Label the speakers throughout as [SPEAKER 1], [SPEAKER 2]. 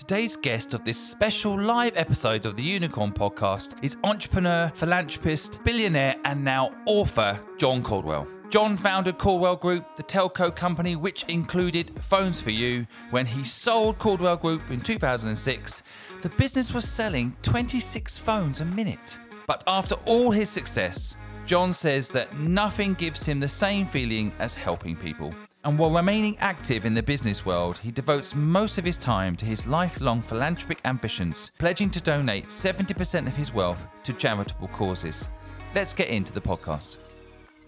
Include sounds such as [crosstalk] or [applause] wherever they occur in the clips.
[SPEAKER 1] Today's guest of this special live episode of the Unicorn podcast is entrepreneur, philanthropist, billionaire, and now author John Caudwell. John founded Caudwell Group, the telco company which included Phones 4U. When he sold Caudwell Group in 2006, the business was selling 26 phones a minute. But after all his success, John says that nothing gives him the same feeling as helping people. And while remaining active in the business world, he devotes most of his time to his lifelong philanthropic ambitions, pledging to donate 70% of his wealth to charitable causes. Let's get into the podcast.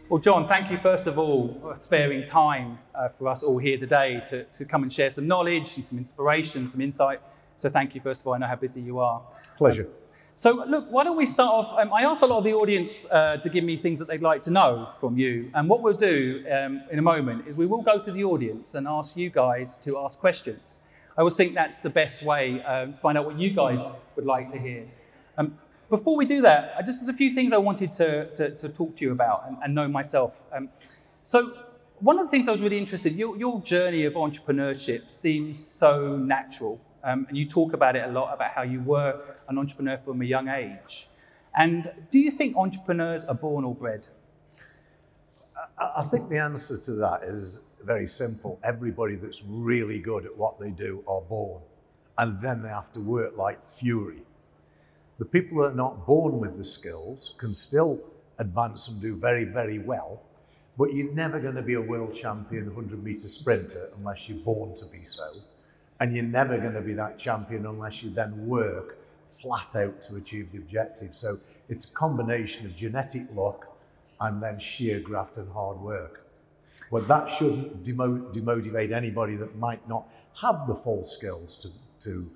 [SPEAKER 2] Well, John, thank you first of all for sparing time uh, for us all here today to, to come and share some knowledge and some inspiration, some insight. So, thank you first of all. I know how busy you are.
[SPEAKER 3] Pleasure.
[SPEAKER 2] So, look, why don't we start off? Um, I asked a lot of the audience uh, to give me things that they'd like to know from you. And what we'll do um, in a moment is we will go to the audience and ask you guys to ask questions. I always think that's the best way um, to find out what you guys would like to hear. Um, before we do that, I just there's a few things I wanted to, to, to talk to you about and, and know myself. Um, so, one of the things I was really interested, your, your journey of entrepreneurship seems so natural. Um, and you talk about it a lot about how you were an entrepreneur from a young age. And do you think entrepreneurs are born or bred?
[SPEAKER 3] I think the answer to that is very simple. Everybody that's really good at what they do are born, and then they have to work like fury. The people that are not born with the skills can still advance and do very, very well, but you're never going to be a world champion 100 meter sprinter unless you're born to be so. And you're never going to be that champion unless you then work flat out to achieve the objective. So it's a combination of genetic luck and then sheer graft and hard work. But that shouldn't demo- demotivate anybody that might not have the full skills to, to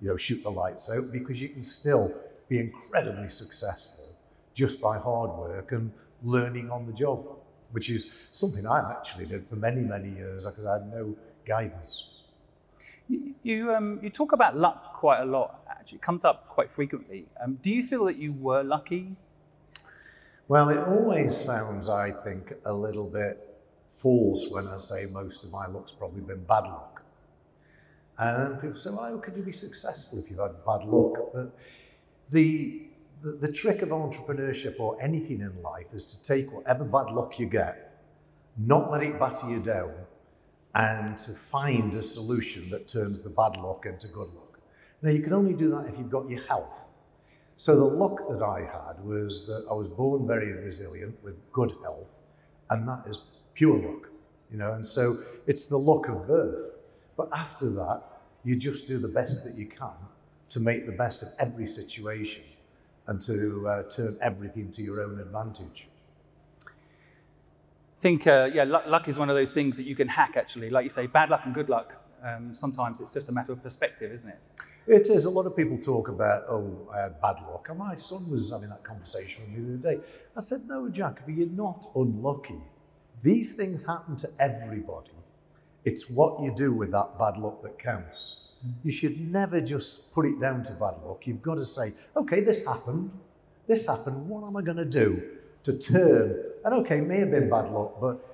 [SPEAKER 3] you know, shoot the lights out because you can still be incredibly successful just by hard work and learning on the job, which is something I actually did for many, many years because I had no guidance.
[SPEAKER 2] You, um, you talk about luck quite a lot, actually. It comes up quite frequently. Um, do you feel that you were lucky?
[SPEAKER 3] Well, it always sounds, I think, a little bit false when I say most of my luck's probably been bad luck. And people say, well, how could you be successful if you've had bad luck? But the, the, the trick of entrepreneurship or anything in life is to take whatever bad luck you get, not let it batter you down, and to find a solution that turns the bad luck into good luck. Now, you can only do that if you've got your health. So, the luck that I had was that I was born very resilient with good health, and that is pure luck, you know, and so it's the luck of birth. But after that, you just do the best that you can to make the best of every situation and to uh, turn everything to your own advantage.
[SPEAKER 2] Think, uh, yeah, luck, luck, is one of those things that you can hack, actually. Like you say, bad luck and good luck. Um, sometimes it's just a matter of perspective, isn't it?
[SPEAKER 3] It is. A lot of people talk about, oh, I had bad luck. And my son was having that conversation with me the other day. I said, no, Jack, but you're not unlucky. These things happen to everybody. It's what you do with that bad luck that counts. You should never just put it down to bad luck. You've got to say, okay, this happened. This happened. What am I going to do to turn? And okay, may have been bad luck, but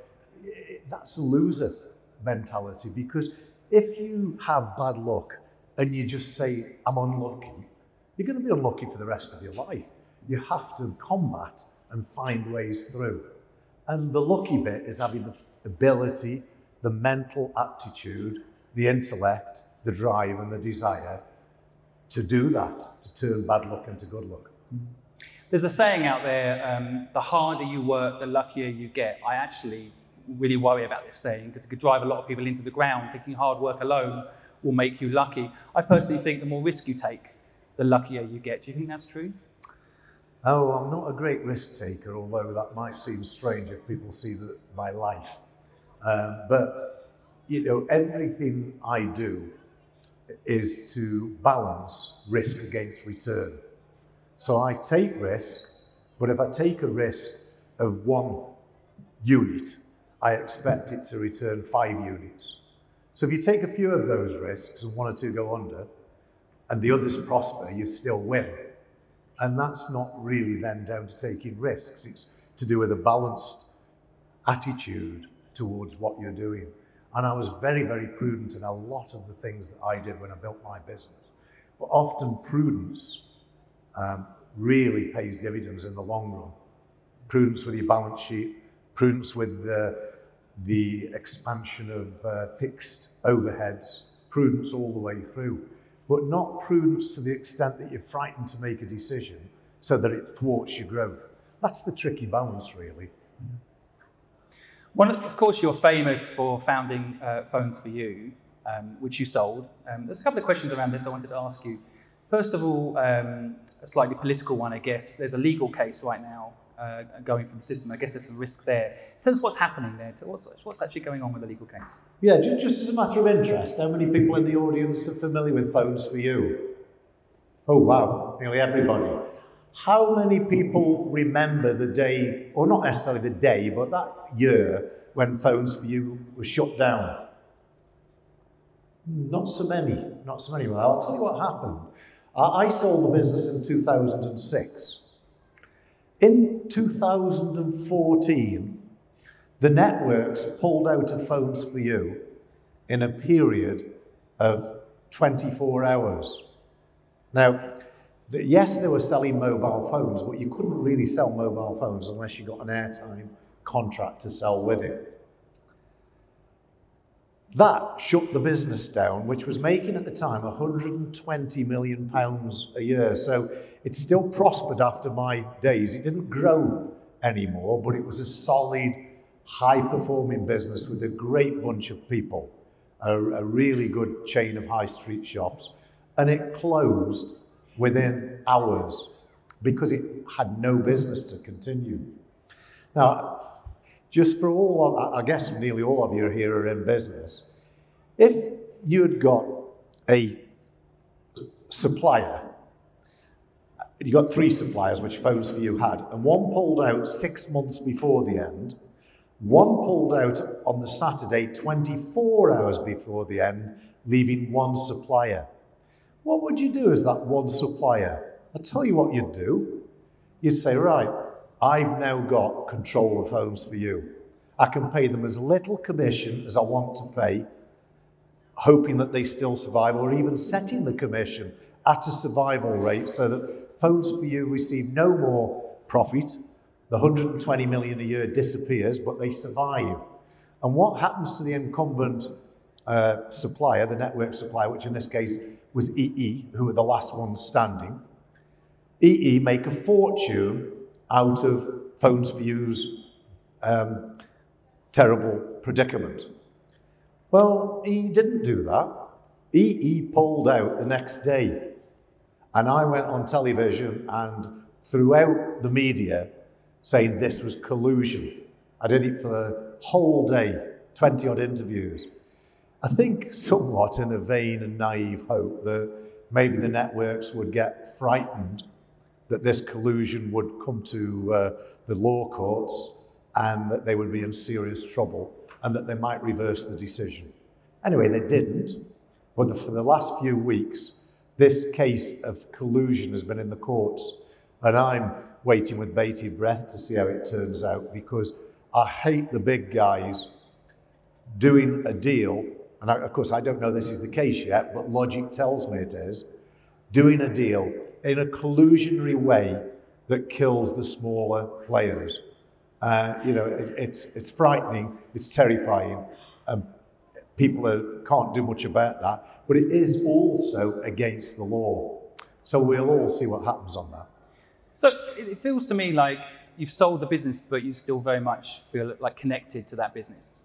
[SPEAKER 3] that's a loser mentality because if you have bad luck and you just say, I'm unlucky, you're going to be unlucky for the rest of your life. You have to combat and find ways through. And the lucky bit is having the ability, the mental aptitude, the intellect, the drive and the desire to do that, to turn bad luck into good luck.
[SPEAKER 2] There's a saying out there um, the harder you work, the luckier you get. I actually really worry about this saying because it could drive a lot of people into the ground thinking hard work alone will make you lucky. I personally think the more risk you take, the luckier you get. Do you think that's true?
[SPEAKER 3] Oh, I'm not a great risk taker, although that might seem strange if people see my life. Um, but, you know, everything I do is to balance risk against return. So I take risk, but if I take a risk of one unit, I expect it to return five units. So if you take a few of those risks and one or two go under, and the others prosper, you still win. And that's not really then down to taking risks. It's to do with a balanced attitude towards what you're doing. And I was very, very prudent in a lot of the things that I did when I built my business. But often prudence um, really pays dividends in the long run. Prudence with your balance sheet, prudence with the, the expansion of uh, fixed overheads, prudence all the way through. But not prudence to the extent that you're frightened to make a decision so that it thwarts your growth. That's the tricky balance, really.
[SPEAKER 2] One, of course, you're famous for founding uh, Phones 4U, um, which you sold. Um, there's a couple of questions around this I wanted to ask you. First of all, um, a slightly political one, I guess. There's a legal case right now uh, going for the system. I guess there's some risk there. Tell us what's happening there. What's, what's actually going on with the legal case?
[SPEAKER 3] Yeah, just, just as a matter of interest, how many people in the audience are familiar with Phones for You? Oh, wow, nearly everybody. How many people remember the day, or not necessarily the day, but that year when Phones 4U was shut down? Not so many, not so many. Well, I'll tell you what happened. I sold the business in 2006. In 2014, the networks pulled out of Phones 4U in a period of 24 hours. Now, yes, they were selling mobile phones, but you couldn't really sell mobile phones unless you got an airtime contract to sell with it. That shut the business down, which was making at the time 120 million pounds a year. So it still prospered after my days. It didn't grow anymore, but it was a solid, high performing business with a great bunch of people, a, a really good chain of high street shops. And it closed within hours because it had no business to continue. Now, just for all of, I guess nearly all of you here are in business. If you had got a supplier, you got three suppliers, which Phones 4U had, and one pulled out six months before the end, one pulled out on the Saturday 24 hours before the end, leaving one supplier. What would you do as that one supplier? I'll tell you what you'd do. You'd say, right, I've now got control of Phones 4U. I can pay them as little commission as I want to pay, hoping that they still survive, or even setting the commission at a survival rate so that Phones 4U receive no more profit. The 120 million a year disappears, but they survive. And what happens to the incumbent uh, supplier, the network supplier, which in this case was EE, who were the last ones standing. EE make a fortune out of Phones You's um, terrible predicament. Well, he didn't do that. He pulled out the next day. And I went on television and throughout the media saying this was collusion. I did it for the whole day, 20 odd interviews. I think somewhat in a vain and naive hope that maybe the networks would get frightened that this collusion would come to uh, the law courts and that they would be in serious trouble and that they might reverse the decision. Anyway, they didn't. But the, for the last few weeks, this case of collusion has been in the courts. And I'm waiting with bated breath to see how it turns out because I hate the big guys doing a deal and I, of course I don't know this is the case yet, but logic tells me it is, doing a deal in a collusionary way that kills the smaller players. Uh, you know, it, it's, it's frightening, it's terrifying. Um, people are, can't do much about that, but it is also against the law. So we'll all see what happens on that.
[SPEAKER 2] So it feels to me like you've sold the business, but you still very much feel like connected to that business.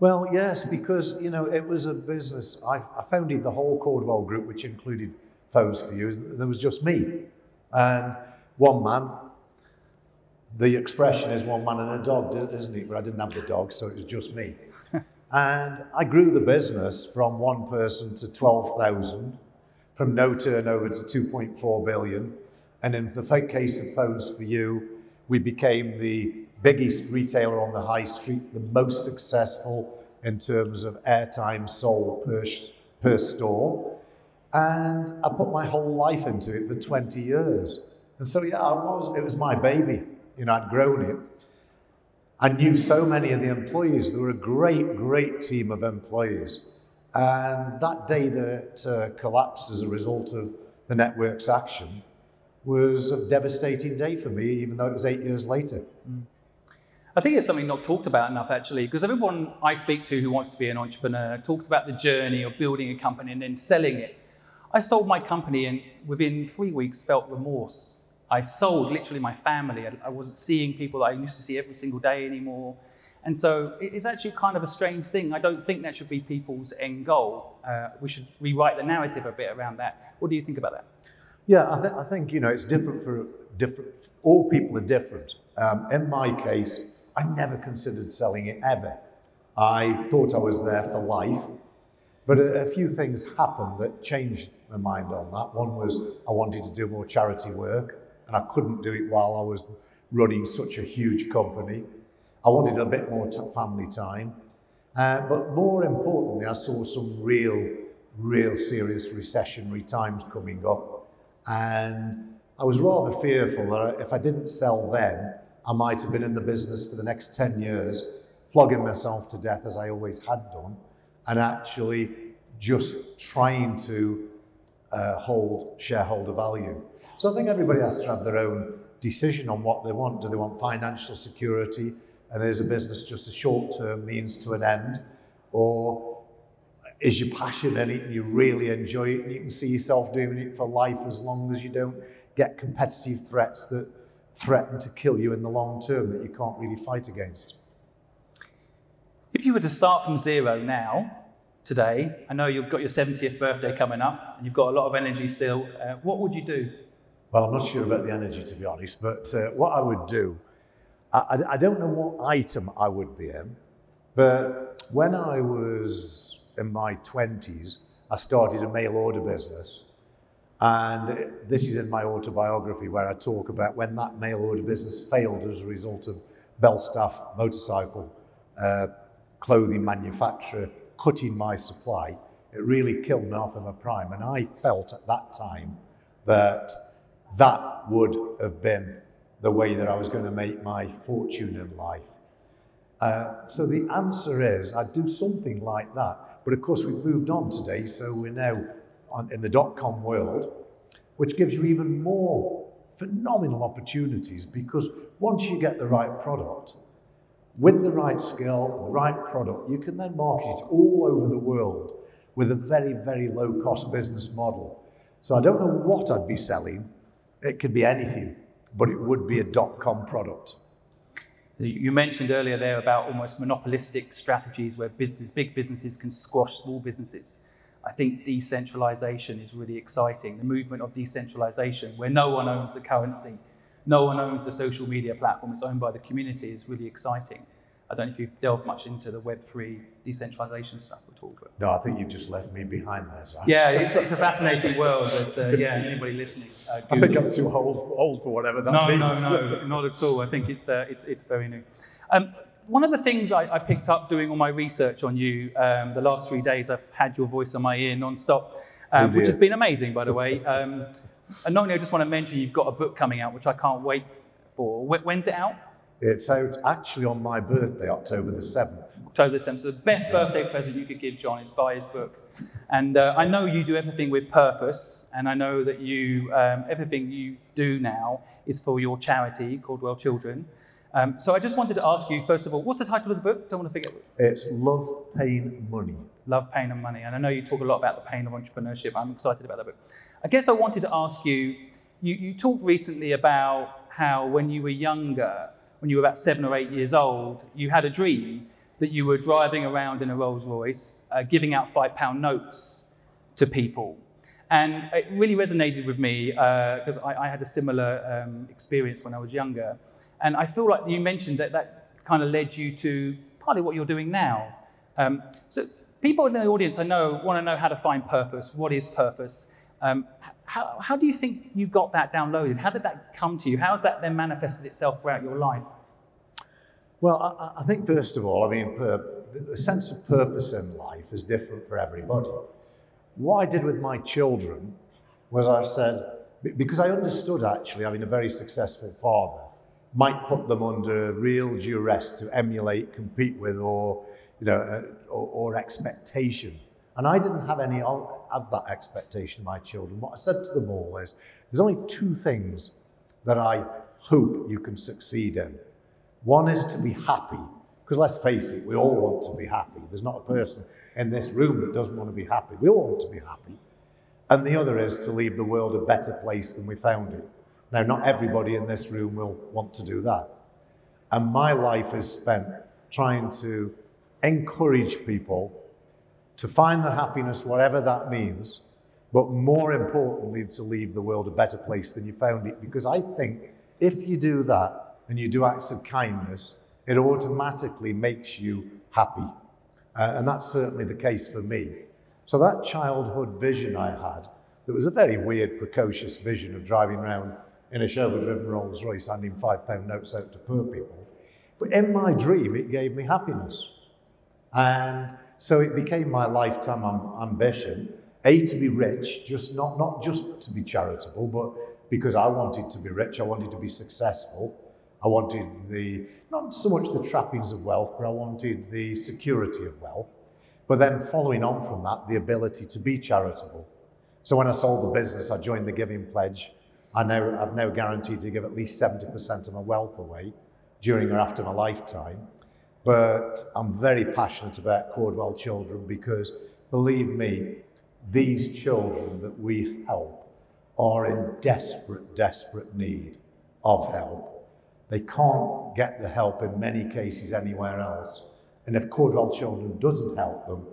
[SPEAKER 3] Well, yes, because you know it was a business. I, I founded the whole Caudwell group, which included Phones 4U. There was just me and one man. The expression is one man and a dog, isn't it? But I didn't have the dog, so it was just me. [laughs] and I grew the business from one person to 12,000, from no turnover to 2.4 billion. And in the case of Phones 4U, we became the biggest retailer on the high street, the most successful in terms of airtime sold per, per store. And I put my whole life into it for 20 years. And so, yeah, I was, it was my baby. You know, I'd grown it. I knew so many of the employees. They were a great, great team of employees. And that day that uh, collapsed as a result of the network's action was a devastating day for me, even though it was eight years later. Mm.
[SPEAKER 2] I think it's something not talked about enough, actually, because everyone I speak to who wants to be an entrepreneur talks about the journey of building a company and then selling it. I sold my company and within three weeks felt remorse. I sold literally my family. I, wasn't seeing people that I used to see every single day anymore. And so it's actually kind of a strange thing. I don't think that should be people's end goal. Uh, we should rewrite the narrative a bit around that. What do you think about that?
[SPEAKER 3] Yeah, I, th- I think you know it's different for different. All people are different. Um, in my case, I never considered selling it ever. I thought I was there for life. But a, a, few things happened that changed my mind on that. One was I wanted to do more charity work, and I couldn't do it while I was running such a huge company. I wanted a bit more family time. Uh, but more importantly, I saw some real, real serious recessionary times coming up. And I was rather fearful that if I didn't sell then, I might have been in the business for the next 10 years, flogging myself to death as I always had done, and actually just trying to uh, hold shareholder value. So I think everybody has to have their own decision on what they want. Do they want financial security? And is a business just a short term means to an end? Or is your passion in it and you really enjoy it and you can see yourself doing it for life as long as you don't get competitive threats that threaten to kill you in the long term that you can't really fight against.
[SPEAKER 2] If you were to start from zero now, today, I know you've got your 70th birthday coming up, and you've got a lot of energy still, uh, what would you do?
[SPEAKER 3] Well, I'm not sure about the energy, to be honest, but uh, what I would do, I, I, don't know what item I would be in, but when I was in my 20s, I started a mail order business. And this is in my autobiography where I talk about when that mail order business failed as a result of Bell Belstaff motorcycle uh, clothing manufacturer cutting my supply. It really killed me off in my prime. And I felt at that time that that would have been the way that I was going to make my fortune in life. Uh, so the answer is I'd do something like that. But of course, we've moved on today, so we're now on, in the dot com world, which gives you even more phenomenal opportunities because once you get the right product, with the right skill, the right product, you can then market it all over the world with a very, very low cost business model. So I don't know what I'd be selling. It could be anything, but it would be a dot com product.
[SPEAKER 2] You mentioned earlier there about almost monopolistic strategies where business, big businesses can squash small businesses. I think decentralization is really exciting. The movement of decentralization, where no one owns the currency, no one owns the social media platform, it's owned by the community, is really exciting. I don't know if you've delved much into the Web3 decentralization stuff at all. But
[SPEAKER 3] no, I think you've just left me behind there. So.
[SPEAKER 2] Yeah, it's, it's, a fascinating world. But uh, yeah, anybody listening,
[SPEAKER 3] uh, I think I'm too old, old for whatever that
[SPEAKER 2] no,
[SPEAKER 3] means.
[SPEAKER 2] No, no, no, not at all. I think it's uh, it's it's very new. Um, one of the things I, I, picked up doing all my research on you um, the last three days, I've had your voice on my ear non-stop, um, which has been amazing, by the way. And not only I just want to mention you've got a book coming out, which I can't wait for. When's it out?
[SPEAKER 3] It's out actually on my birthday, October the 7th.
[SPEAKER 2] October the 7th. So the best birthday present you could give John is buy his book. And uh, I know you do everything with purpose, and I know that you um, everything you do now is for your charity Caudwell Children. Um, so I just wanted to ask you, first of all, what's the title of the book? Don't want to forget.
[SPEAKER 3] It's Love, Pain, Money.
[SPEAKER 2] Love, Pain and Money. And I know you talk a lot about the pain of entrepreneurship. I'm excited about that book. I guess I wanted to ask you, you, you talked recently about how when you were younger, when you were about seven or eight years old, you had a dream that you were driving around in a Rolls Royce, uh, giving out five pound notes to people. And it really resonated with me because uh, I, I, had a similar um, experience when I was younger. And I feel like you mentioned that that kind of led you to partly what you're doing now. Um, so people in the audience, I know, want to know how to find purpose. What is purpose? Um, how, how do you think you got that downloaded? How did that come to you? How has that then manifested itself throughout your life?
[SPEAKER 3] Well, I, I think first of all, I mean, the sense of purpose in life is different for everybody. What I did with my children was I said, because I understood actually, having a very successful father, might put them under real duress to emulate, compete with, or you know, uh, or, or expectation. And I didn't have any that expectation of my children. What I said to them all is, there's only two things that I hope you can succeed in. One is to be happy, because let's face it, we all want to be happy. There's not a person in this room that doesn't want to be happy. We all want to be happy. And the other is to leave the world a better place than we found it. Now, not everybody in this room will want to do that. And my life is spent trying to encourage people to find their happiness, whatever that means, but more importantly, to leave the world a better place than you found it. Because I think if you do that and you do acts of kindness, it automatically makes you happy. Uh, and that's certainly the case for me. So that childhood vision I had, that was a very weird, precocious vision of driving around in a chauffeur-driven Rolls Royce handing five pound notes out to poor people. But in my dream, it gave me happiness. And so it became my lifetime ambition, A, to be rich, just not, not just to be charitable, but because I wanted to be rich, I wanted to be successful. I wanted the, not so much the trappings of wealth, but I wanted the security of wealth. But then following on from that, the ability to be charitable. So when I sold the business, I joined the Giving Pledge. I now, I've now guaranteed to give at least 70% of my wealth away during or after my lifetime. But I'm very passionate about Caudwell children because, believe me, these children that we help are in desperate, desperate need of help. They can't get the help in many cases anywhere else. And if Caudwell Children doesn't help them,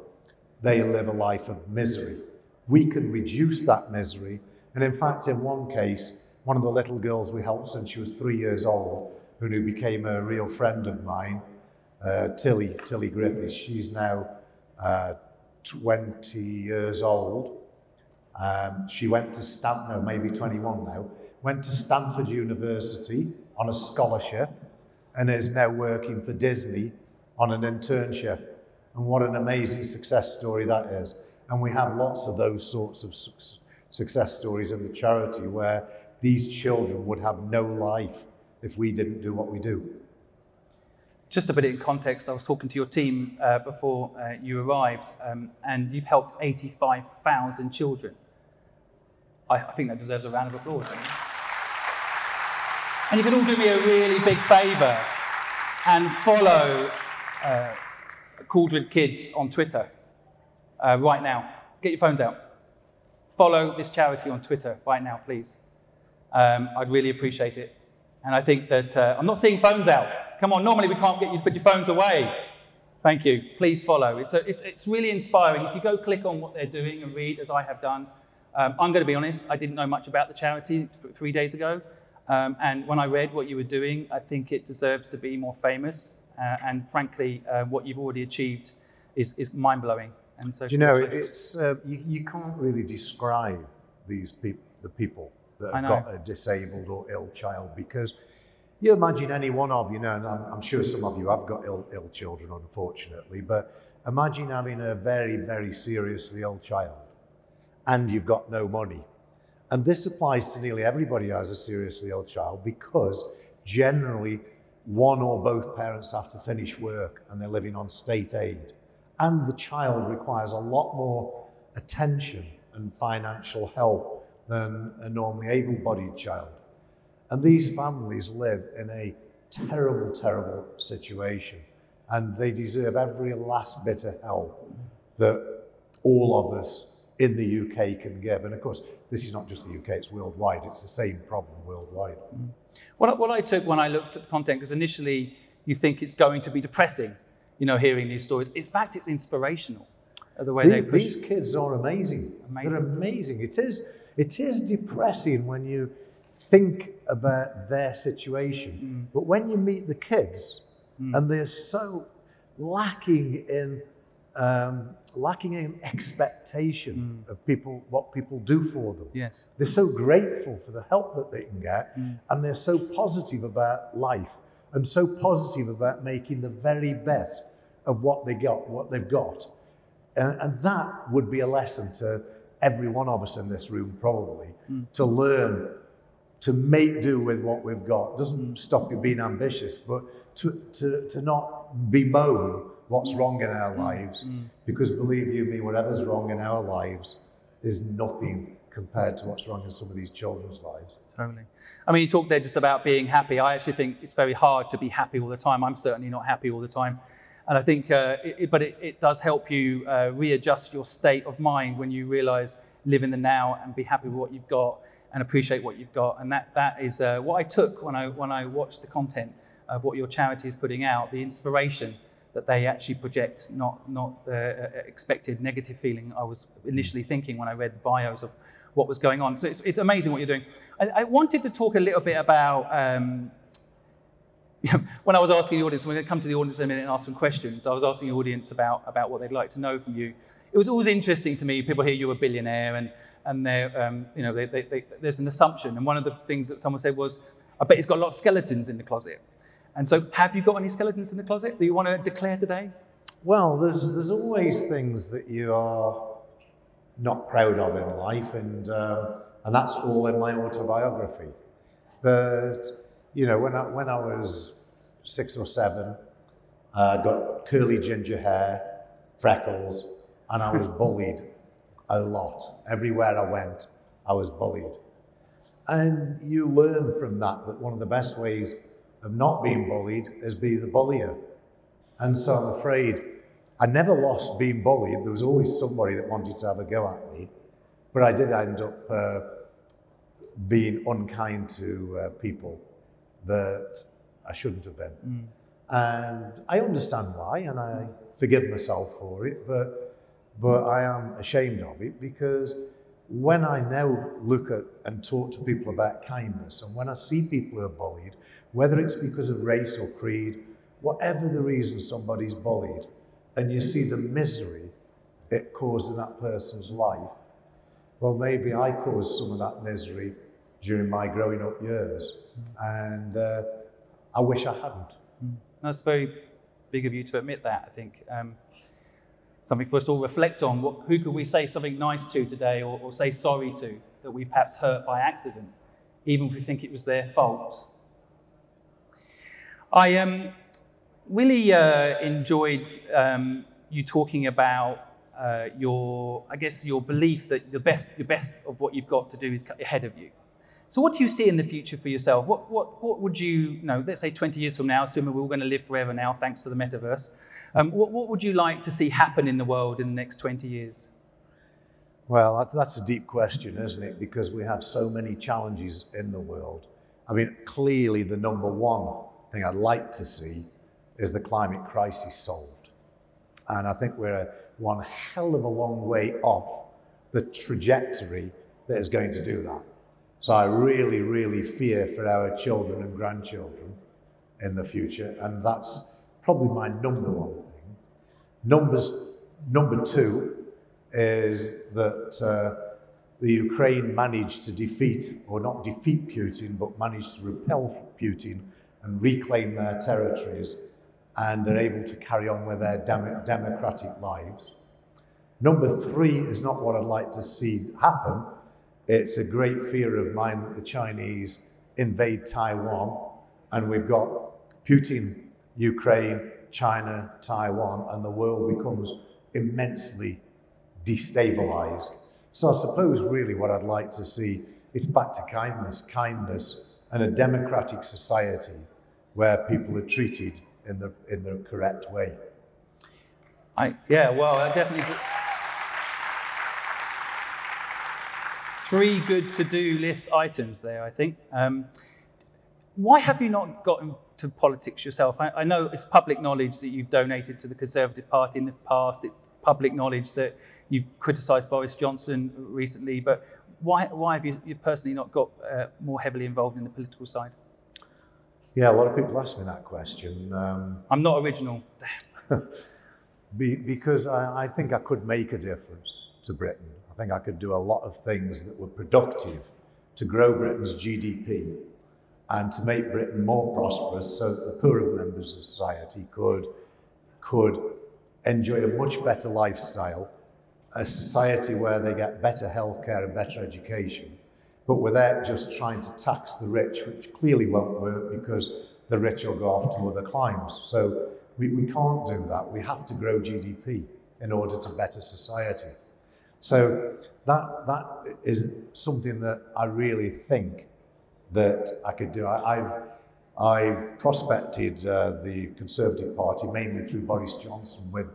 [SPEAKER 3] they live a life of misery. We can reduce that misery. And in fact, in one case, one of the little girls we helped since she was three years old, who became a real friend of mine, uh, Tilly, Tilly Griffiths. She's now uh, 20 years old. Um, she went to Stanford, no, maybe 21 now, went to Stanford University on a scholarship and is now working for Disney on an internship. And what an amazing success story that is. And we have lots of those sorts of su- success stories in the charity where these children would have no life if we didn't do what we do
[SPEAKER 2] just a bit in context, I was talking to your team uh, before uh, you arrived, um, and you've helped 85,000 children. I, I, think that deserves a round of applause. And you can all do me a really big favour and follow uh, Caudwell Kids on Twitter uh, right now. Get your phones out. Follow this charity on Twitter right now, please. Um, I'd really appreciate it. And I think that uh, I'm not seeing phones out. Come on, normally we can't get you to put your phones away. Thank you. Please follow. It's, a, it's, it's really inspiring. If you go click on what they're doing and read, as I have done, um, I'm going to be honest, I didn't know much about the charity three days ago. Um, and when I read what you were doing, I think it deserves to be more famous. Uh, and frankly, uh, what you've already achieved is, is mind blowing. And so,
[SPEAKER 3] you know, it's uh, you, you, can't really describe these people, the people that have got a disabled or ill child because you imagine any one of you, know, and I'm, I'm sure some of you have got ill, Ill children, unfortunately, but imagine having a very, very seriously ill child and you've got no money. And this applies to nearly everybody who has a seriously ill child because generally one or both parents have to finish work and they're living on state aid. And the child requires a lot more attention and financial help than a normally able bodied child. And these families live in a terrible, terrible situation. And they deserve every last bit of help that all of us in the UK can give. And of course, this is not just the UK, it's worldwide. It's the same problem worldwide. Mm.
[SPEAKER 2] What, what I took when I looked at the content, because initially you think it's going to be depressing, you know, hearing these stories. In fact, it's inspirational. Uh, the way
[SPEAKER 3] the,
[SPEAKER 2] they.
[SPEAKER 3] These kids are amazing. amazing. They're amazing. It is, it is depressing when you think about their situation. Mm. But when you meet the kids, mm. and they're so lacking in um, lacking in expectation mm. of people what people do for them.
[SPEAKER 2] Yes,
[SPEAKER 3] they're so grateful for the help that they can get, mm. and they're so positive about life and so positive about making the very best of what they got, what they've got, and, and that would be a lesson to every one of us in this room probably mm. to learn to make do with what we've got doesn't stop you being ambitious, but to, to, to not bemoan what's wrong in our lives. Because believe you me, whatever's wrong in our lives is nothing compared to what's wrong in some of these children's lives.
[SPEAKER 2] Totally. I mean, you talked there just about being happy. I actually think it's very hard to be happy all the time. I'm certainly not happy all the time. And I think, uh, it, it- but it, it does help you uh, readjust your state of mind when you realize live in the now and be happy with what you've got and appreciate what you've got. And that, that is uh, what I took when I, when I watched the content of what your charity is putting out, the inspiration that they actually project, not, not the uh, expected negative feeling I was initially thinking when I read the bios of what was going on. So it's, it's amazing what you're doing. I, I wanted to talk a little bit about um, [laughs] when I was asking the audience, when I come to the audience in a minute and ask some questions, I was asking the audience about, about what they'd like to know from you. It was always interesting to me. People hear you're a billionaire, and and um, you know, they, they, they, there's an assumption. And one of the things that someone said was, "I bet he's got a lot of skeletons in the closet." And so, have you got any skeletons in the closet that you want to declare today?
[SPEAKER 3] Well, there's, there's always things that you are not proud of in life, and, um, and that's all in my autobiography. But, you know, when I, when I was six or seven, I got curly ginger hair, freckles, and I was [laughs] bullied a lot. Everywhere I went, I was bullied. And you learn from that that one of the best ways of not being bullied is be the bullier. And so I'm afraid I never lost being bullied. There was always somebody that wanted to have a go at me. But I did end up uh, being unkind to uh, people that I shouldn't have been. And I understand why, and I forgive myself for it, but, but I am ashamed of it because when I now look at and talk to people about kindness, and when I see people who are bullied, whether it's because of race or creed, whatever the reason somebody's bullied, and you see the misery it caused in that person's life, well, maybe I caused some of that misery during my growing up years, and uh, I wish I hadn't.
[SPEAKER 2] That's very big of you to admit that. I think um, something for us to all reflect on. What, who could we say something nice to today, or, or say sorry to that we perhaps hurt by accident, even if we think it was their fault? I um, really uh, enjoyed um, you talking about uh, your, I guess, your belief that the best, the best of what you've got to do is ahead of you. So, what do you see in the future for yourself? What, what, what would you, you know, let's say 20 years from now, assuming we're all going to live forever now, thanks to the metaverse, um, what, what would you like to see happen in the world in the next 20 years?
[SPEAKER 3] Well, that's, that's a deep question, isn't it? Because we have so many challenges in the world. I mean, clearly, the number one thing I'd like to see is the climate crisis solved. And I think we're one hell of a long way off the trajectory that is going to do that. So I really, really fear for our children and grandchildren in the future. And that's probably my number one thing. Numbers, number two is that uh, the Ukraine managed to defeat, or not defeat Putin, but managed to repel Putin and reclaim their territories and are able to carry on with their dem- democratic lives. Number three is not what I'd like to see happen. It's a great fear of mine that the Chinese invade Taiwan, and we've got Putin, Ukraine, China, Taiwan, and the world becomes immensely destabilized. So I suppose really what I'd like to see it's back to kindness, kindness, and a democratic society where people are treated in the in the correct way.
[SPEAKER 2] I, yeah, well, I definitely. Three good to do list items there, I think. Um, why have you not gotten to politics yourself? I, I know it's public knowledge that you've donated to the Conservative Party in the past. It's public knowledge that you've criticised Boris Johnson recently. But why, why have you, you personally not got uh, more heavily involved in the political side?
[SPEAKER 3] Yeah, a lot of people ask me that question. Um,
[SPEAKER 2] I'm not original. [laughs]
[SPEAKER 3] be, because I, I think I could make a difference to Britain. I think I could do a lot of things that were productive to grow Britain's GDP and to make Britain more prosperous so that the poorer members of society could, could enjoy a much better lifestyle, a society where they get better healthcare and better education, but without just trying to tax the rich, which clearly won't work because the rich will go off to other climes. So we, we can't do that. We have to grow GDP in order to better society. So that, that is something that I really think that I could do. I, have I've prospected uh, the Conservative Party mainly through Boris Johnson with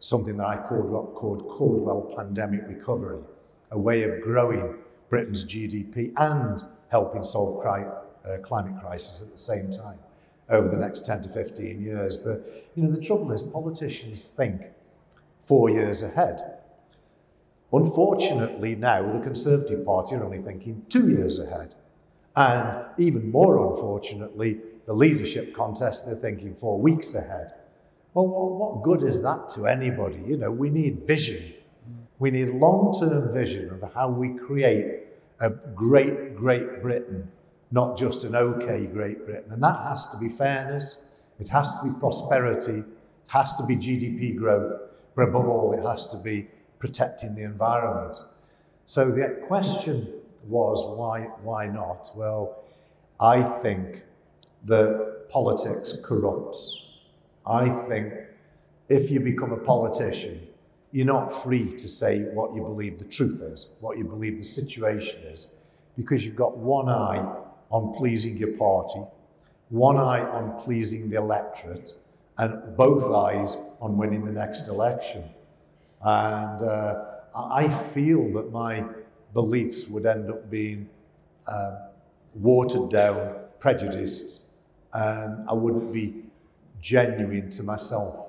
[SPEAKER 3] something that I called, called Caudwell Pandemic Recovery, a way of growing Britain's GDP and helping solve cri- uh, climate crisis at the same time over the next 10 to 15 years. But, you know, the trouble is politicians think four years ahead. Unfortunately, now the Conservative Party are only thinking two years ahead. And even more unfortunately, the leadership contest, they're thinking four weeks ahead. Well, what good is that to anybody? You know, we need vision. We need long term vision of how we create a great, great Britain not just an okay Great Britain. And that has to be fairness, it has to be prosperity, it has to be GDP growth, but above all, it has to be protecting the environment. So the question was why, why not? Well, I think that politics corrupts. I think if you become a politician, you're not free to say what you believe the truth is, what you believe the situation is, because you've got one eye on pleasing your party, one eye on pleasing the electorate, and both eyes on winning the next election. And uh, I feel that my beliefs would end up being uh, watered down, prejudiced, and I wouldn't be genuine to myself.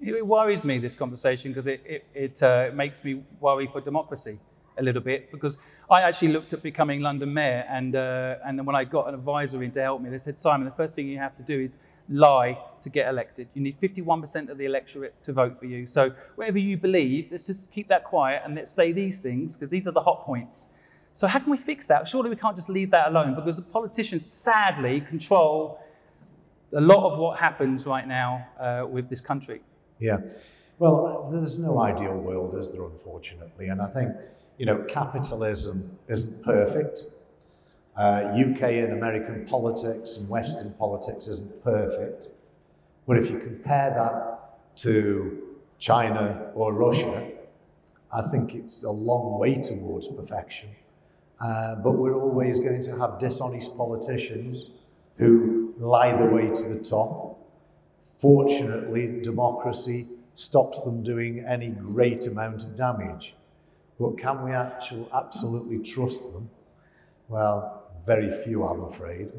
[SPEAKER 2] It worries me, this conversation, because it, it, it uh, makes me worry for democracy a little bit because I actually looked at becoming London mayor, and uh, and then when I got an advisor in to help me, they said, Simon, the first thing you have to do is lie to get elected. You need 51% of the electorate to vote for you. So whatever you believe, let's just keep that quiet and let's say these things because these are the hot points. So how can we fix that? Surely we can't just leave that alone because the politicians sadly control a lot of what happens right now uh, with this country.
[SPEAKER 3] Yeah. Well, there's no ideal world, is there, unfortunately? And I think you know, capitalism isn't perfect. Uh, UK and American politics and Western politics isn't perfect. But if you compare that to China or Russia, I think it's a long way towards perfection. Uh, but we're always going to have dishonest politicians who lie the way to the top. Fortunately, democracy stops them doing any great amount of damage. But can we actually absolutely trust them? Well, very few, I'm afraid.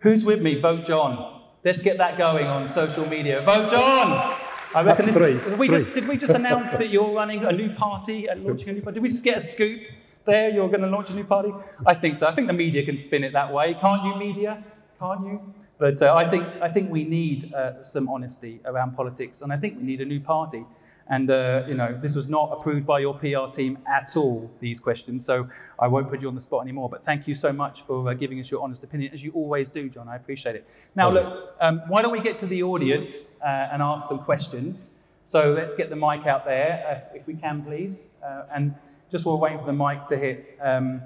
[SPEAKER 2] Who's with me? Vote John. Let's get that going on social media. Vote John! I reckon
[SPEAKER 4] That's
[SPEAKER 2] this,
[SPEAKER 4] three.
[SPEAKER 2] we
[SPEAKER 4] Three.
[SPEAKER 2] just did we just announce that you're running a new party and launching a new party? Did we just get a scoop there? You're going to launch a new party? I think so. I think the media can spin it that way, can't you, media? Can't you? But uh, I think I think we need uh, some honesty around politics, and I think we need a new party. And uh, you know, this was not approved by your PR team at all. These questions, so I won't put you on the spot anymore. But thank you so much for uh, giving us your honest opinion, as you always do, John. I appreciate it. Now, look, um, why don't we get to the audience uh, and ask some questions? So let's get the mic out there, if, if we can, please. Uh, and just while we're waiting for the mic to hit. Um,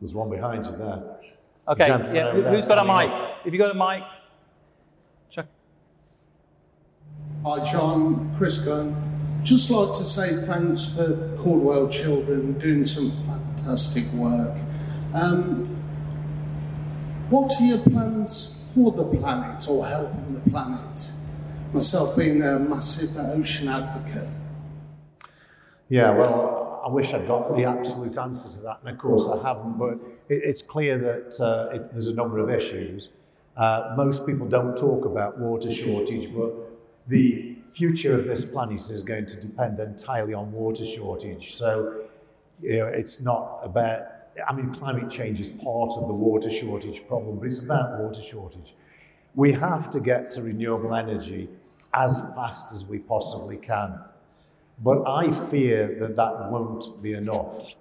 [SPEAKER 3] There's one behind you there.
[SPEAKER 2] okay,
[SPEAKER 3] Gentleman
[SPEAKER 2] yeah.
[SPEAKER 3] over
[SPEAKER 2] who-
[SPEAKER 3] there
[SPEAKER 2] Who's got a mic? If you got a mic,
[SPEAKER 4] Hi, John, Chris Gunn. Just like to say thanks for the Caudwell children doing some fantastic work. Um, what are your plans for the planet or helping the planet? Myself being a massive ocean advocate.
[SPEAKER 3] Yeah, well, I wish I'd got the absolute answer to that, and of course I haven't, but it, it's clear that uh, it, there's a number of issues. Uh, most people don't talk about water shortage, but the future of this planet is going to depend entirely on water shortage. So, you know, it's not about, I mean, climate change is part of the water shortage problem, but it's about water shortage. We have to get to renewable energy as fast as we possibly can. But I fear that that won't be enough.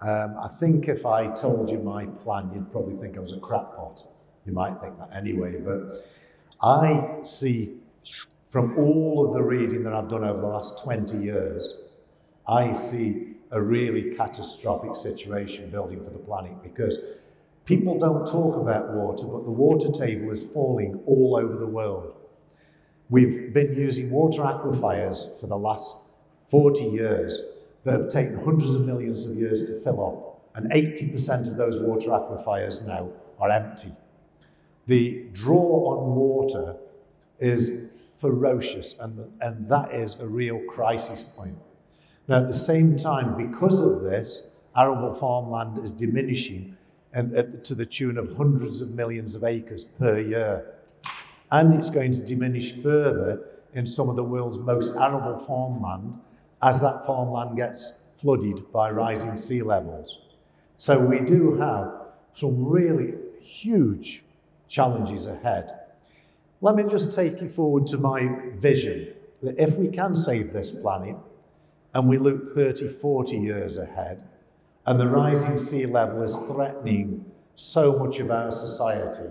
[SPEAKER 3] Um, I think if I told you my plan, you'd probably think I was a crackpot. You might think that anyway. But I see from all of the reading that I've done over the last 20 years I see a really catastrophic situation building for the planet because people don't talk about water, but the water table is falling all over the world. We've been using water aquifers for the last 40 years that have taken hundreds of millions of years to fill up, and 80% of those water aquifers now are empty. The draw on water is ferocious, and, the, and that is a real crisis point. Now, at the same time, because of this, arable farmland is diminishing and at, to the tune of hundreds of millions of acres per year. And it's going to diminish further in some of the world's most arable farmland as that farmland gets flooded by rising sea levels. So we do have some really huge challenges ahead. Let me just take you forward to my vision that if we can save this planet and we look 30, 40 years ahead, and the rising sea level is threatening so much of our society,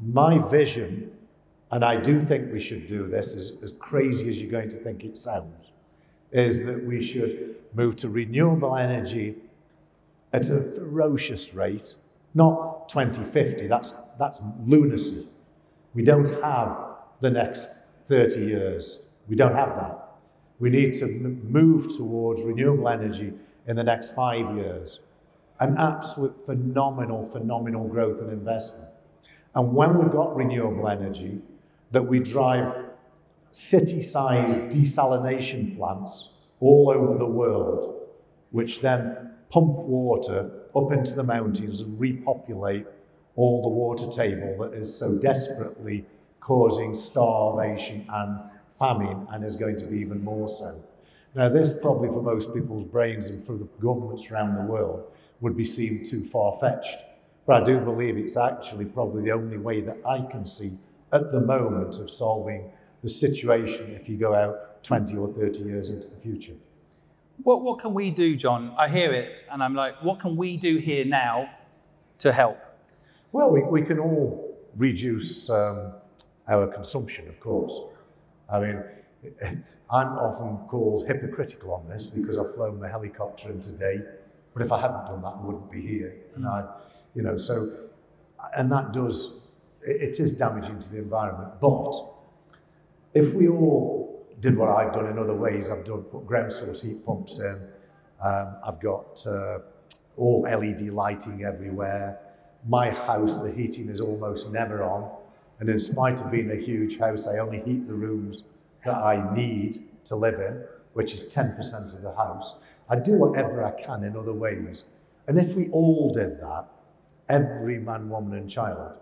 [SPEAKER 3] my vision, and I do think we should do this, as, as crazy as you're going to think it sounds, is that we should move to renewable energy at a ferocious rate, not 2050, that's, that's lunacy. We don't have the next 30 years. We don't have that. We need to move towards renewable energy in the next five years. An absolute phenomenal, phenomenal growth and investment. And when we've got renewable energy, that we drive city sized desalination plants all over the world, which then pump water up into the mountains and repopulate all the water table that is so desperately causing starvation and famine and is going to be even more so. Now, this probably for most people's brains and for the governments around the world would be seen too far fetched. But I do believe it's actually probably the only way that I can see at the moment of solving the situation if you go out 20 or 30 years into the future.
[SPEAKER 2] What, what can we do, John? I hear it and I'm like, what can we do here now to help?
[SPEAKER 3] Well, we, we can all reduce um, our consumption, of course. I mean, [laughs] I'm often called hypocritical on this because I've flown the helicopter in today, but if I hadn't done that, I wouldn't be here. And I, you know, so, and that does, it, is damaging to the environment. But if we all did what I've done in other ways, I've done put ground source heat pumps in, um, I've got uh, all LED lighting everywhere. My house, the heating is almost never on. And in spite of being a huge house, I only heat the rooms that I need to live in, which is 10% of the house. I do whatever I can in other ways. And if we all did that, every man, woman, and child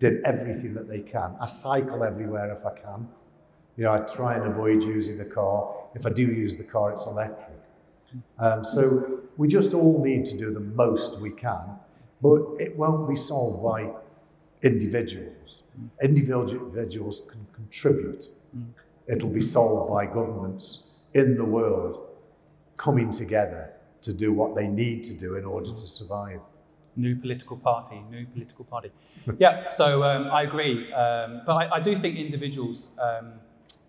[SPEAKER 3] did everything that they can. I cycle everywhere if I can. You know, I try and avoid using the car. If I do use the car, it's electric. Um, so we just all need to do the most we can, but it won't be solved by individuals. Individuals can contribute. It'll be solved by governments in the world coming together to do what they need to do in order to survive.
[SPEAKER 2] New political party, new political party. yeah, so um, I agree. Um, but I, I, do think individuals um,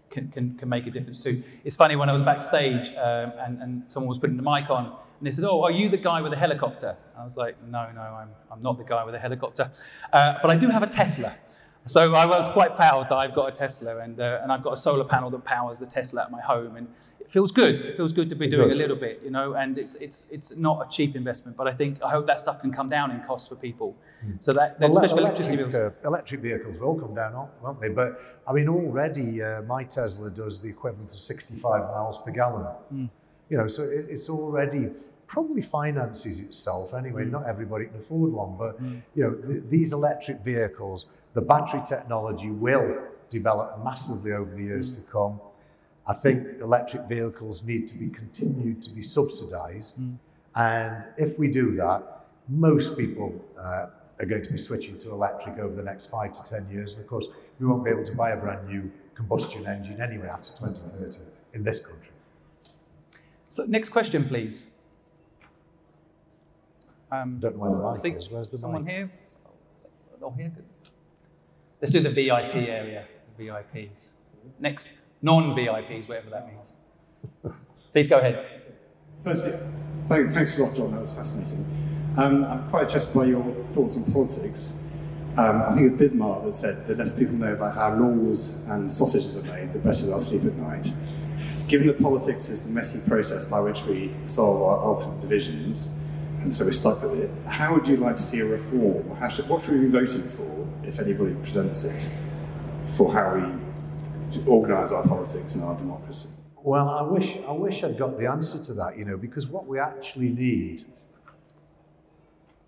[SPEAKER 2] can, can, can make a difference too. It's funny when I was backstage um, and, and someone was putting the mic on and they said, Oh, are you the guy with the helicopter? I was like, No, no, I'm, I'm not the guy with the helicopter. Uh, but I do have a Tesla. So I was quite proud that I've got a Tesla and, uh, and I've got a solar panel that powers the Tesla at my home. And it feels good. It feels good to be it doing does. a little bit, you know, and it's, it's, it's not a cheap investment, but I think, I hope that stuff can come down in cost for people. Mm. So that, well, especially
[SPEAKER 3] electric, vehicles. Uh, electric vehicles will come down, won't they? But I mean, already uh, my Tesla does the equivalent of 65 miles per gallon. Mm. You know, so it, it's already probably finances itself anyway. Mm. Not everybody can afford one, but mm. you know, th- these electric vehicles, the battery technology will develop massively over the years mm. to come. I think electric vehicles need to be continued to be subsidised, mm. and if we do that, most people uh, are going to be switching to electric over the next five to ten years. And of course, we won't be able to buy a brand new combustion engine anyway after 2030 in this country.
[SPEAKER 2] So, next question, please.
[SPEAKER 3] Um, Don't know where the mic see, is. Where's the
[SPEAKER 2] someone
[SPEAKER 3] mic?
[SPEAKER 2] here? Oh, here. Good. Let's do the VIP area. The VIPs. Next, non-VIPs, whatever that means. [laughs] Please go ahead.
[SPEAKER 5] Firstly, thank, thanks a lot, John. That was fascinating. Um, I'm quite interested by your thoughts on politics. Um, I think it was Bismarck that said the less people know about how laws and sausages are made, the better they'll sleep at night. Given that politics is the messy process by which we solve our ultimate divisions, and so we're stuck with it, how would you like to see a reform? Should, what should we be voting for, if anybody presents it, for how we organise our politics and our democracy?
[SPEAKER 3] Well, I wish, I wish I'd got the answer to that, you know, because what we actually need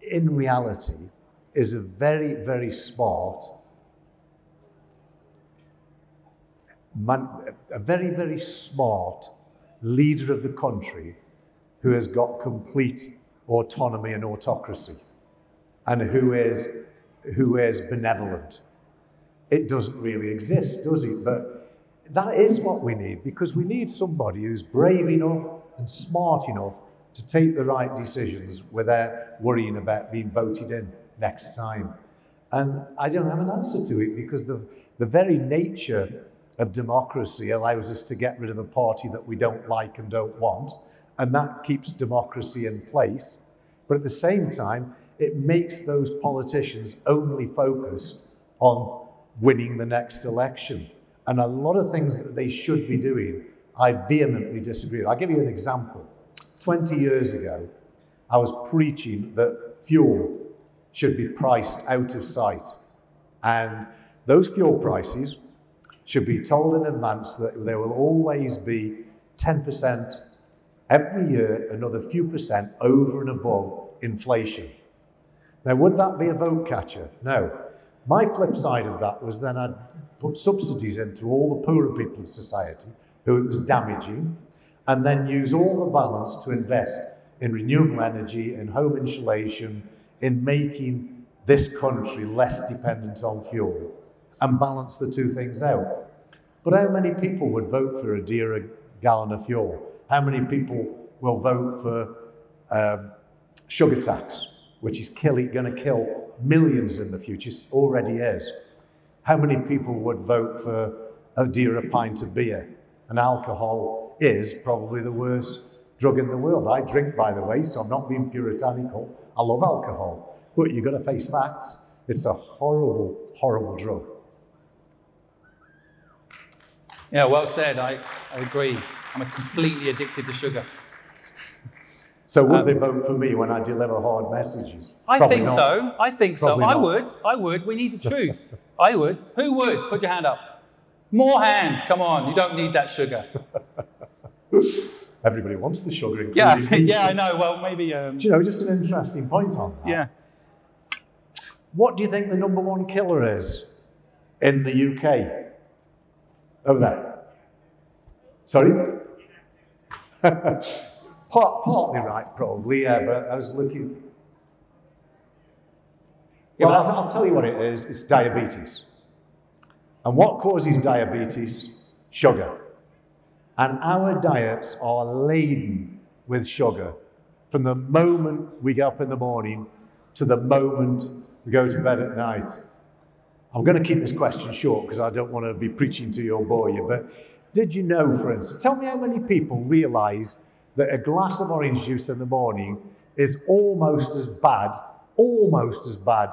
[SPEAKER 3] in reality is a very, very smart, man, a very, very smart leader of the country who has got complete autonomy and autocracy and who is, who is benevolent. It doesn't really exist, does it? But that is what we need because we need somebody who's brave enough and smart enough to take the right decisions without worrying about being voted in next time. And I don't have an answer to it because the, the very nature of democracy allows us to get rid of a party that we don't like and don't want, and that keeps democracy in place. But at the same time, it makes those politicians only focused on winning the next election. And a lot of things that they should be doing, I vehemently disagree. I'll give you an example. 20 years ago, I was preaching that fuel should be priced out of sight. And those fuel prices should be told in advance that there will always be 10% every year, another few percent over and above inflation. Now, would that be a vote catcher? No. My flip side of that was then I'd put subsidies into all the poorer people of society who it was damaging, and then use all the balance to invest in renewable energy, in home insulation, in making this country less dependent on fuel and balance the two things out. But how many people would vote for a dearer gallon of fuel? How many people will vote for um, sugar tax, which is going to kill millions in the future, it already is? How many people would vote for a dearer pint of beer? And alcohol is probably the worst drug in the world. I drink, by the way, so I'm not being puritanical. I love alcohol, but you've got to face facts. It's a horrible, horrible drug.
[SPEAKER 2] Yeah, well said. I, I agree. I'm completely addicted to sugar.
[SPEAKER 3] So would um, they vote for me when I deliver hard messages?
[SPEAKER 2] I Probably think not. so. I think Probably so. Not. I would. I would. We need the truth. I would. Who would? Put your hand up. More hands. Come on. You don't need that sugar. [laughs]
[SPEAKER 3] Everybody wants the sugar.
[SPEAKER 2] Yeah, [laughs] yeah, I know. Well, maybe. Um,
[SPEAKER 3] do you know, just an interesting point on that.
[SPEAKER 2] Yeah.
[SPEAKER 3] What do you think the number one killer is in the UK? Over there. Sorry? [laughs] Part, partly right, probably, yeah, but I was looking. Well, I'll, I'll tell you what it is it's diabetes. And what causes diabetes? Sugar. And our diets are laden with sugar from the moment we get up in the morning to the moment we go to bed at night. I'm going to keep this question short because I don't want to be preaching to you or bore you, but did you know, for instance, tell me how many people realize that a glass of orange juice in the morning is almost as bad, almost as bad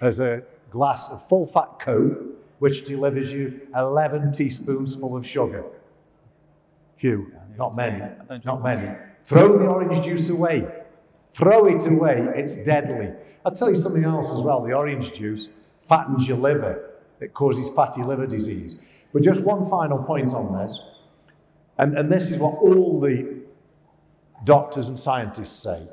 [SPEAKER 3] as a glass of full fat Coke, which delivers you 11 teaspoons full of sugar? Few, not many, not many. Throw the orange juice away. Throw it away. It's deadly. I'll tell you something else as well. The orange juice fattens your liver. It causes fatty liver disease. But just one final point on this, and, and this is what all the doctors and scientists say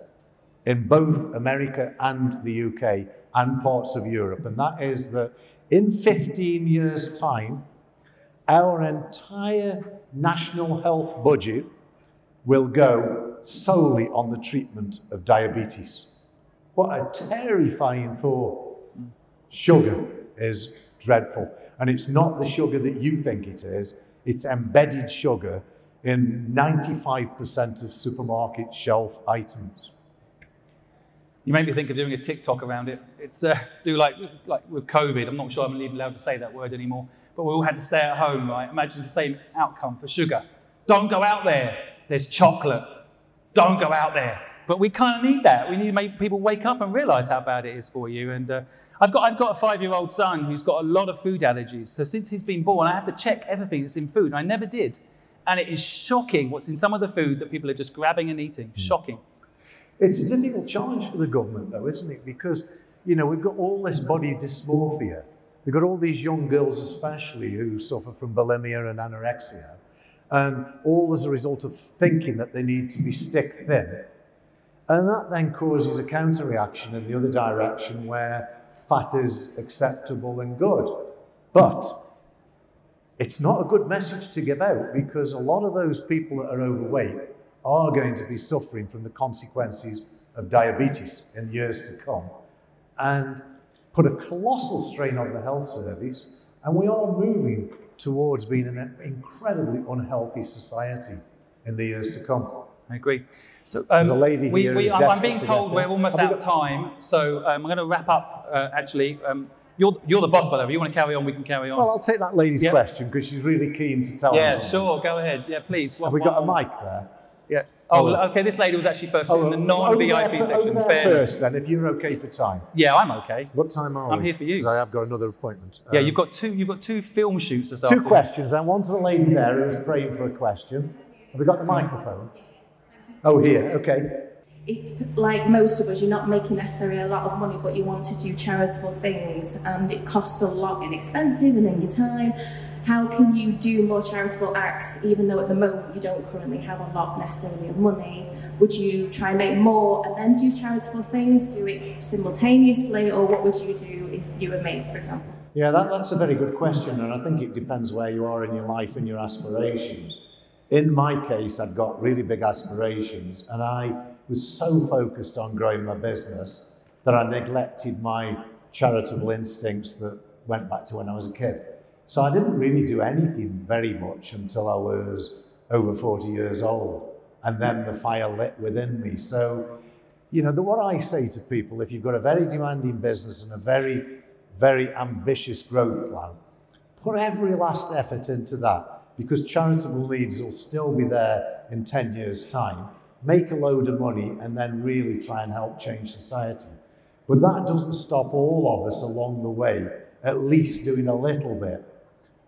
[SPEAKER 3] in both America and the UK and parts of Europe, and that is that in 15 years' time, our entire national health budget will go solely on the treatment of diabetes. What a terrifying thought. Sugar is dreadful. And it's not the sugar that you think it is, it's embedded sugar in 95% of supermarket shelf items.
[SPEAKER 2] You made me think of doing a TikTok around it. It's uh, do like like with COVID. I'm not sure I'm even allowed to say that word anymore but we all had to stay at home, right? Imagine the same outcome for sugar. Don't go out there. There's chocolate. don't go out there. But we kind of need that. We need to make people wake up and realize how bad it is for you. And uh, I've, got, I've got a five year old son who's got a lot of food allergies. So since he's been born, I have to check everything that's in food. I never did. And it is shocking what's in some of the food that people are just grabbing and eating. Hmm. Shocking.
[SPEAKER 3] It's a difficult challenge for the government, though, isn't it? Because, you know, we've got all this body dysmorphia. We've got all these young girls, especially, who suffer from bulimia and anorexia, and all as a result of thinking that they need to be stick thin. And that then causes a counter reaction in the other direction where fat is acceptable and good. But it's not a good message to give out because a lot of those people that are overweight are going to be suffering from the consequences of diabetes in years to come and put a colossal strain on the health service. And we are moving towards being an incredibly unhealthy society in the years to come.
[SPEAKER 2] I agree. So, um,
[SPEAKER 3] There's a lady
[SPEAKER 2] we,
[SPEAKER 3] here
[SPEAKER 2] we, I'm, I'm being
[SPEAKER 3] to
[SPEAKER 2] told we're almost out of time, so um, I'm going to wrap up. Uh, actually, um, you're you're the boss, by the way. If you want to carry on, we can carry on.
[SPEAKER 3] Well, I'll take that lady's
[SPEAKER 2] Yep.
[SPEAKER 3] question because she's really keen to tell us.
[SPEAKER 2] yeah,
[SPEAKER 3] something.
[SPEAKER 2] sure. Go ahead. Yeah, please.
[SPEAKER 3] Have we got a mic there?
[SPEAKER 2] Yeah. Oh,
[SPEAKER 3] Oh.
[SPEAKER 2] okay. This lady was actually first
[SPEAKER 3] Oh,
[SPEAKER 2] in the non-VIP
[SPEAKER 3] fir- Over
[SPEAKER 2] section.
[SPEAKER 3] there
[SPEAKER 2] Fair.
[SPEAKER 3] first, then, if you're okay for time.
[SPEAKER 2] Yeah, I'm okay.
[SPEAKER 3] What time are
[SPEAKER 2] I'm
[SPEAKER 3] we?
[SPEAKER 2] here for you.
[SPEAKER 3] Because I have got another appointment.
[SPEAKER 2] Yeah,
[SPEAKER 3] Um,
[SPEAKER 2] you've got two. You've got two film shoots this
[SPEAKER 3] two
[SPEAKER 2] afternoon.
[SPEAKER 3] questions. And one to the lady there who was praying for a question. Have we got the microphone? Oh, here. Okay.
[SPEAKER 6] if, like most of us, you're not making necessarily a lot of money, but you want to do charitable things and it costs a lot in expenses and in your time, how can you do more charitable acts even though at the moment you don't currently have a lot necessarily of money? Would you try and make more and then do charitable things, do it simultaneously, or what would you do if you were made, for example?
[SPEAKER 3] Yeah, that, that's a very good question, and I think it depends where you are in your life and your aspirations. In my case, I'd got really big aspirations, and I was so focused on growing my business that I neglected my charitable instincts that went back to when I was a kid. So I didn't really do anything very much until I was over 40 years old, and then the fire lit within me. So you know, the, what I say to people, if you've got a very demanding business and a very, very ambitious growth plan, put every last effort into that because charitable needs will still be there in 10 years' time. Make a load of money and then really try and help change society. But that doesn't stop all of us along the way, at least doing a little bit.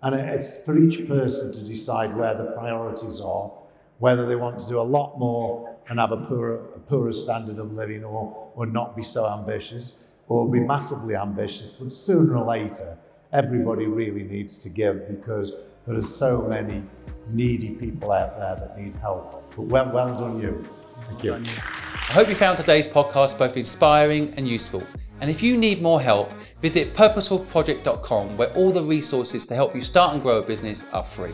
[SPEAKER 3] And it's for each person to decide where the priorities are, whether they want to do a lot more and have a poorer, a poorer standard of living or, or not be so ambitious or be massively ambitious. But sooner or later, everybody really needs to give because there are so many needy people out there that need help. But well, well done you. Thank you.
[SPEAKER 1] I hope you found today's podcast both inspiring and useful. And if you need more help, visit purposefulproject.com where all the resources to help you start and grow a business are free.